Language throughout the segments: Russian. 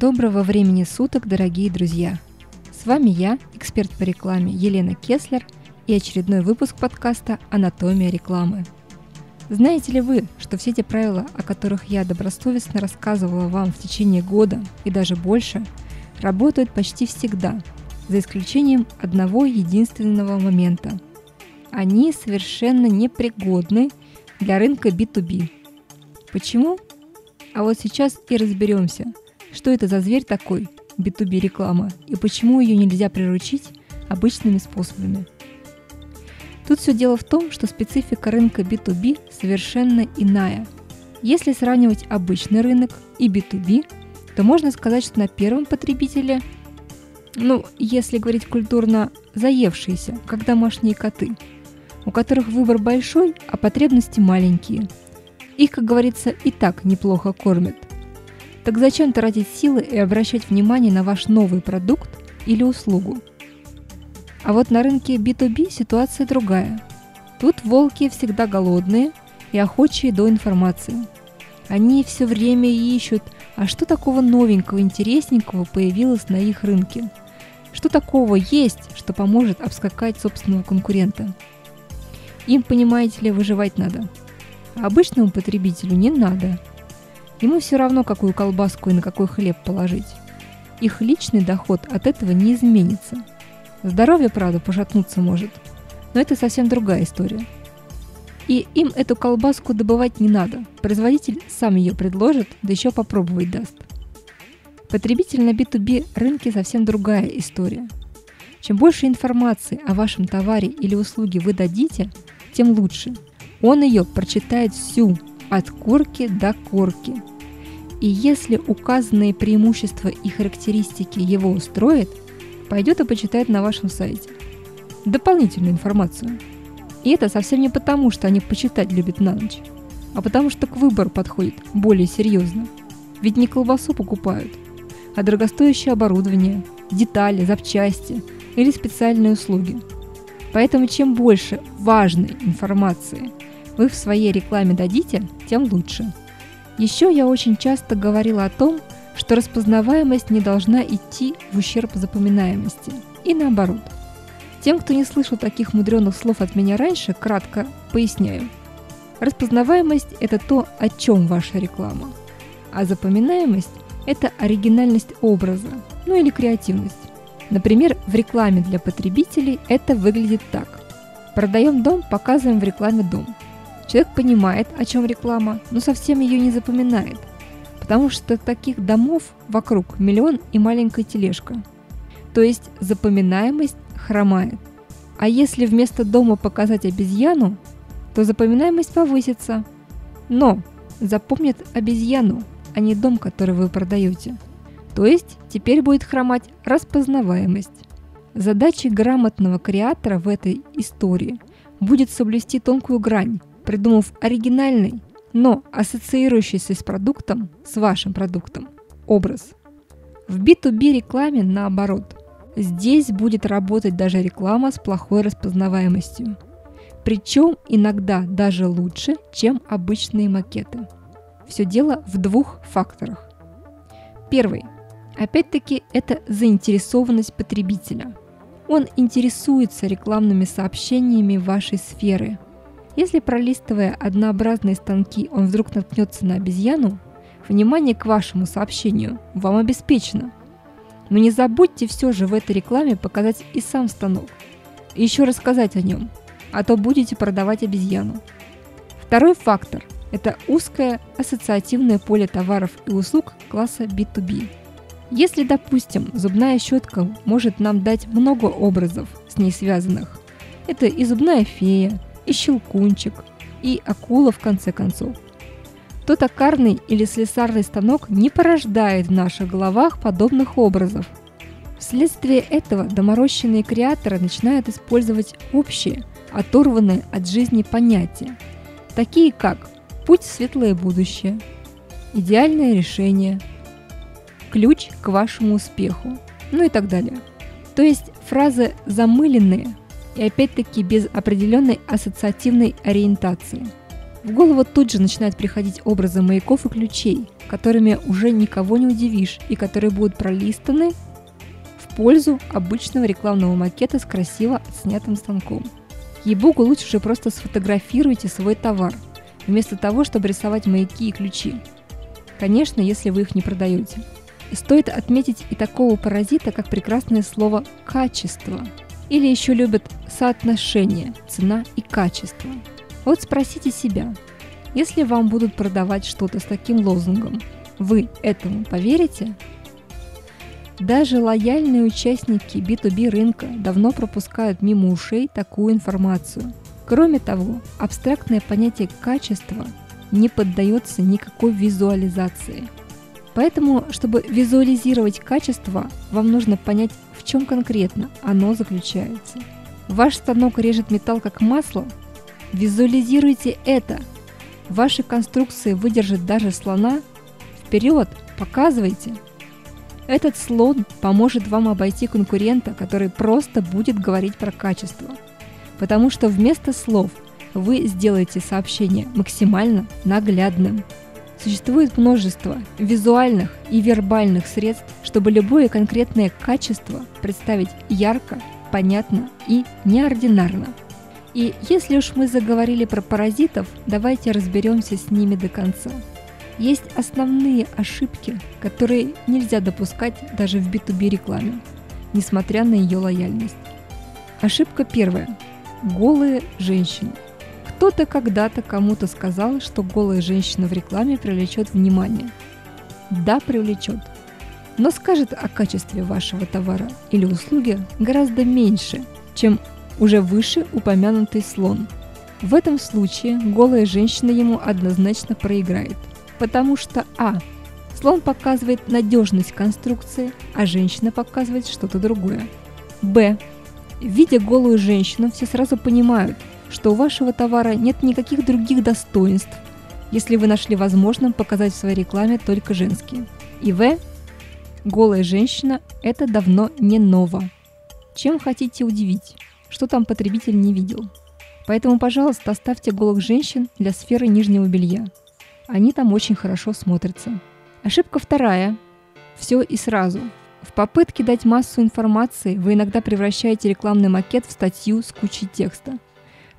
Доброго времени суток, дорогие друзья! С вами я, эксперт по рекламе Елена Кеслер и очередной выпуск подкаста «Анатомия рекламы». Знаете ли вы, что все те правила, о которых я добросовестно рассказывала вам в течение года и даже больше, работают почти всегда, за исключением одного единственного момента. Они совершенно непригодны для рынка B2B. Почему? А вот сейчас и разберемся, что это за зверь такой, B2B реклама, и почему ее нельзя приручить обычными способами. Тут все дело в том, что специфика рынка B2B совершенно иная. Если сравнивать обычный рынок и B2B, то можно сказать, что на первом потребителе, ну, если говорить культурно, заевшиеся, как домашние коты, у которых выбор большой, а потребности маленькие. Их, как говорится, и так неплохо кормят. Так зачем тратить силы и обращать внимание на ваш новый продукт или услугу? А вот на рынке B2B ситуация другая. Тут волки всегда голодные и охочие до информации. Они все время ищут, а что такого новенького, интересненького появилось на их рынке? Что такого есть, что поможет обскакать собственного конкурента? Им, понимаете ли, выживать надо. А обычному потребителю не надо – Ему все равно, какую колбаску и на какой хлеб положить. Их личный доход от этого не изменится. Здоровье, правда, пошатнуться может, но это совсем другая история. И им эту колбаску добывать не надо. Производитель сам ее предложит, да еще попробовать даст. Потребитель на B2B рынке совсем другая история. Чем больше информации о вашем товаре или услуге вы дадите, тем лучше. Он ее прочитает всю, от корки до корки. И если указанные преимущества и характеристики его устроят, пойдет и почитает на вашем сайте дополнительную информацию. И это совсем не потому, что они почитать любят на ночь, а потому что к выбору подходит более серьезно. Ведь не колбасу покупают, а дорогостоящее оборудование, детали, запчасти или специальные услуги. Поэтому чем больше важной информации вы в своей рекламе дадите, тем лучше. Еще я очень часто говорила о том, что распознаваемость не должна идти в ущерб запоминаемости. И наоборот. Тем, кто не слышал таких мудреных слов от меня раньше, кратко поясняю. Распознаваемость – это то, о чем ваша реклама. А запоминаемость – это оригинальность образа, ну или креативность. Например, в рекламе для потребителей это выглядит так. Продаем дом, показываем в рекламе дом – Человек понимает, о чем реклама, но совсем ее не запоминает, потому что таких домов вокруг миллион и маленькая тележка. То есть запоминаемость хромает. А если вместо дома показать обезьяну, то запоминаемость повысится. Но запомнят обезьяну, а не дом, который вы продаете. То есть теперь будет хромать распознаваемость. Задачей грамотного креатора в этой истории будет соблюсти тонкую грань придумав оригинальный, но ассоциирующийся с продуктом, с вашим продуктом, образ. В B2B рекламе наоборот. Здесь будет работать даже реклама с плохой распознаваемостью. Причем иногда даже лучше, чем обычные макеты. Все дело в двух факторах. Первый. Опять-таки это заинтересованность потребителя. Он интересуется рекламными сообщениями вашей сферы – если пролистывая однообразные станки он вдруг наткнется на обезьяну, внимание к вашему сообщению вам обеспечено. Но не забудьте все же в этой рекламе показать и сам станок. И еще рассказать о нем, а то будете продавать обезьяну. Второй фактор – это узкое ассоциативное поле товаров и услуг класса B2B. Если, допустим, зубная щетка может нам дать много образов с ней связанных, это и зубная фея, и щелкунчик, и акула в конце концов. То токарный или слесарный станок не порождает в наших головах подобных образов. Вследствие этого доморощенные креаторы начинают использовать общие, оторванные от жизни понятия, такие как путь в светлое будущее, идеальное решение, ключ к вашему успеху, ну и так далее. То есть фразы замыленные и опять-таки без определенной ассоциативной ориентации. В голову тут же начинают приходить образы маяков и ключей, которыми уже никого не удивишь и которые будут пролистаны в пользу обычного рекламного макета с красиво снятым станком. Ей-богу, лучше же просто сфотографируйте свой товар, вместо того, чтобы рисовать маяки и ключи. Конечно, если вы их не продаете. Стоит отметить и такого паразита, как прекрасное слово «качество». Или еще любят соотношение цена и качество. Вот спросите себя, если вам будут продавать что-то с таким лозунгом, вы этому поверите? Даже лояльные участники B2B рынка давно пропускают мимо ушей такую информацию. Кроме того, абстрактное понятие качества не поддается никакой визуализации. Поэтому, чтобы визуализировать качество, вам нужно понять, в чем конкретно оно заключается. Ваш станок режет металл как масло? Визуализируйте это. Ваши конструкции выдержат даже слона? Вперед, показывайте! Этот слон поможет вам обойти конкурента, который просто будет говорить про качество. Потому что вместо слов вы сделаете сообщение максимально наглядным. Существует множество визуальных и вербальных средств, чтобы любое конкретное качество представить ярко, понятно и неординарно. И если уж мы заговорили про паразитов, давайте разберемся с ними до конца. Есть основные ошибки, которые нельзя допускать даже в B2B рекламе, несмотря на ее лояльность. Ошибка первая. Голые женщины – кто-то когда-то кому-то сказал, что голая женщина в рекламе привлечет внимание. Да, привлечет. Но скажет о качестве вашего товара или услуги гораздо меньше, чем уже выше упомянутый слон. В этом случае голая женщина ему однозначно проиграет, потому что а. Слон показывает надежность конструкции, а женщина показывает что-то другое. Б. Видя голую женщину, все сразу понимают, что у вашего товара нет никаких других достоинств, если вы нашли возможным показать в своей рекламе только женские. И В. Голая женщина – это давно не ново. Чем хотите удивить? Что там потребитель не видел? Поэтому, пожалуйста, оставьте голых женщин для сферы нижнего белья. Они там очень хорошо смотрятся. Ошибка вторая. Все и сразу. В попытке дать массу информации вы иногда превращаете рекламный макет в статью с кучей текста –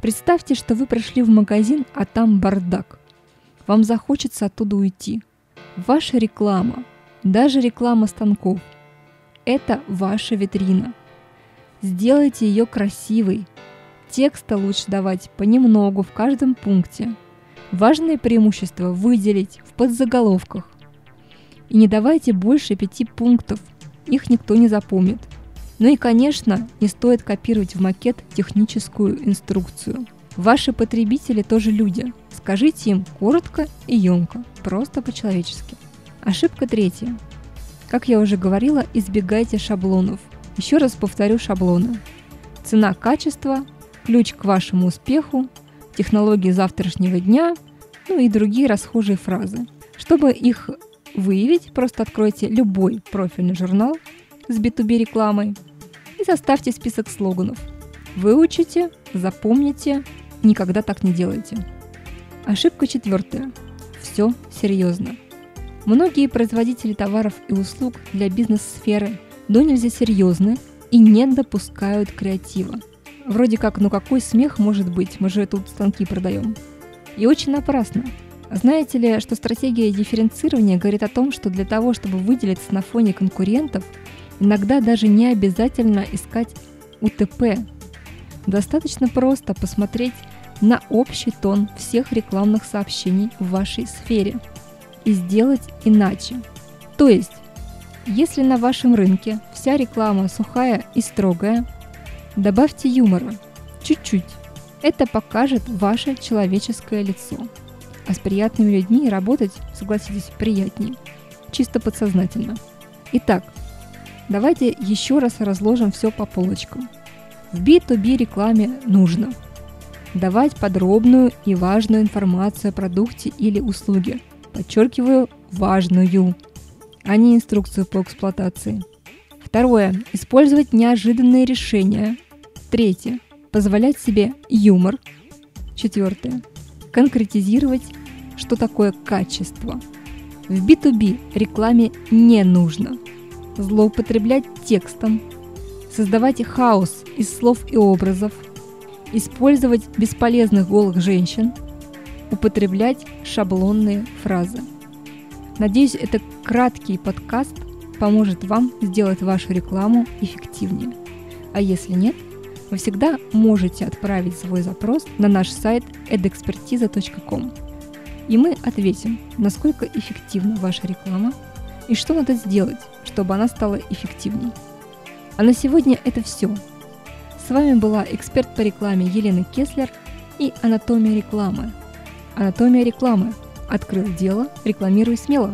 Представьте, что вы пришли в магазин, а там бардак. Вам захочется оттуда уйти. Ваша реклама, даже реклама станков, это ваша витрина. Сделайте ее красивой. Текста лучше давать понемногу в каждом пункте. Важные преимущества выделить в подзаголовках. И не давайте больше пяти пунктов, их никто не запомнит – ну и, конечно, не стоит копировать в макет техническую инструкцию. Ваши потребители тоже люди. Скажите им коротко и емко, просто по-человечески. Ошибка третья. Как я уже говорила, избегайте шаблонов. Еще раз повторю шаблоны. Цена качества, ключ к вашему успеху, технологии завтрашнего дня, ну и другие расхожие фразы. Чтобы их выявить, просто откройте любой профильный журнал с B2B рекламой составьте список слоганов. Выучите, запомните, никогда так не делайте. Ошибка четвертая. Все серьезно. Многие производители товаров и услуг для бизнес-сферы до нельзя серьезны и не допускают креатива. Вроде как, ну какой смех может быть, мы же тут станки продаем. И очень напрасно. Знаете ли, что стратегия дифференцирования говорит о том, что для того, чтобы выделиться на фоне конкурентов, Иногда даже не обязательно искать УТП. Достаточно просто посмотреть на общий тон всех рекламных сообщений в вашей сфере и сделать иначе. То есть, если на вашем рынке вся реклама сухая и строгая, добавьте юмора, чуть-чуть. Это покажет ваше человеческое лицо. А с приятными людьми работать, согласитесь, приятнее. Чисто подсознательно. Итак, Давайте еще раз разложим все по полочкам. В B2B рекламе нужно давать подробную и важную информацию о продукте или услуге. Подчеркиваю, важную, а не инструкцию по эксплуатации. Второе. Использовать неожиданные решения. Третье. Позволять себе юмор. Четвертое. конкретизировать, что такое качество. В B2B рекламе не нужно злоупотреблять текстом, создавать хаос из слов и образов, использовать бесполезных голых женщин, употреблять шаблонные фразы. Надеюсь, этот краткий подкаст поможет вам сделать вашу рекламу эффективнее. А если нет, вы всегда можете отправить свой запрос на наш сайт edexpertiza.com. И мы ответим, насколько эффективна ваша реклама и что надо сделать, чтобы она стала эффективней. А на сегодня это все. С вами была эксперт по рекламе Елена Кеслер и «Анатомия рекламы». «Анатомия рекламы» Открыл дело, рекламируй смело.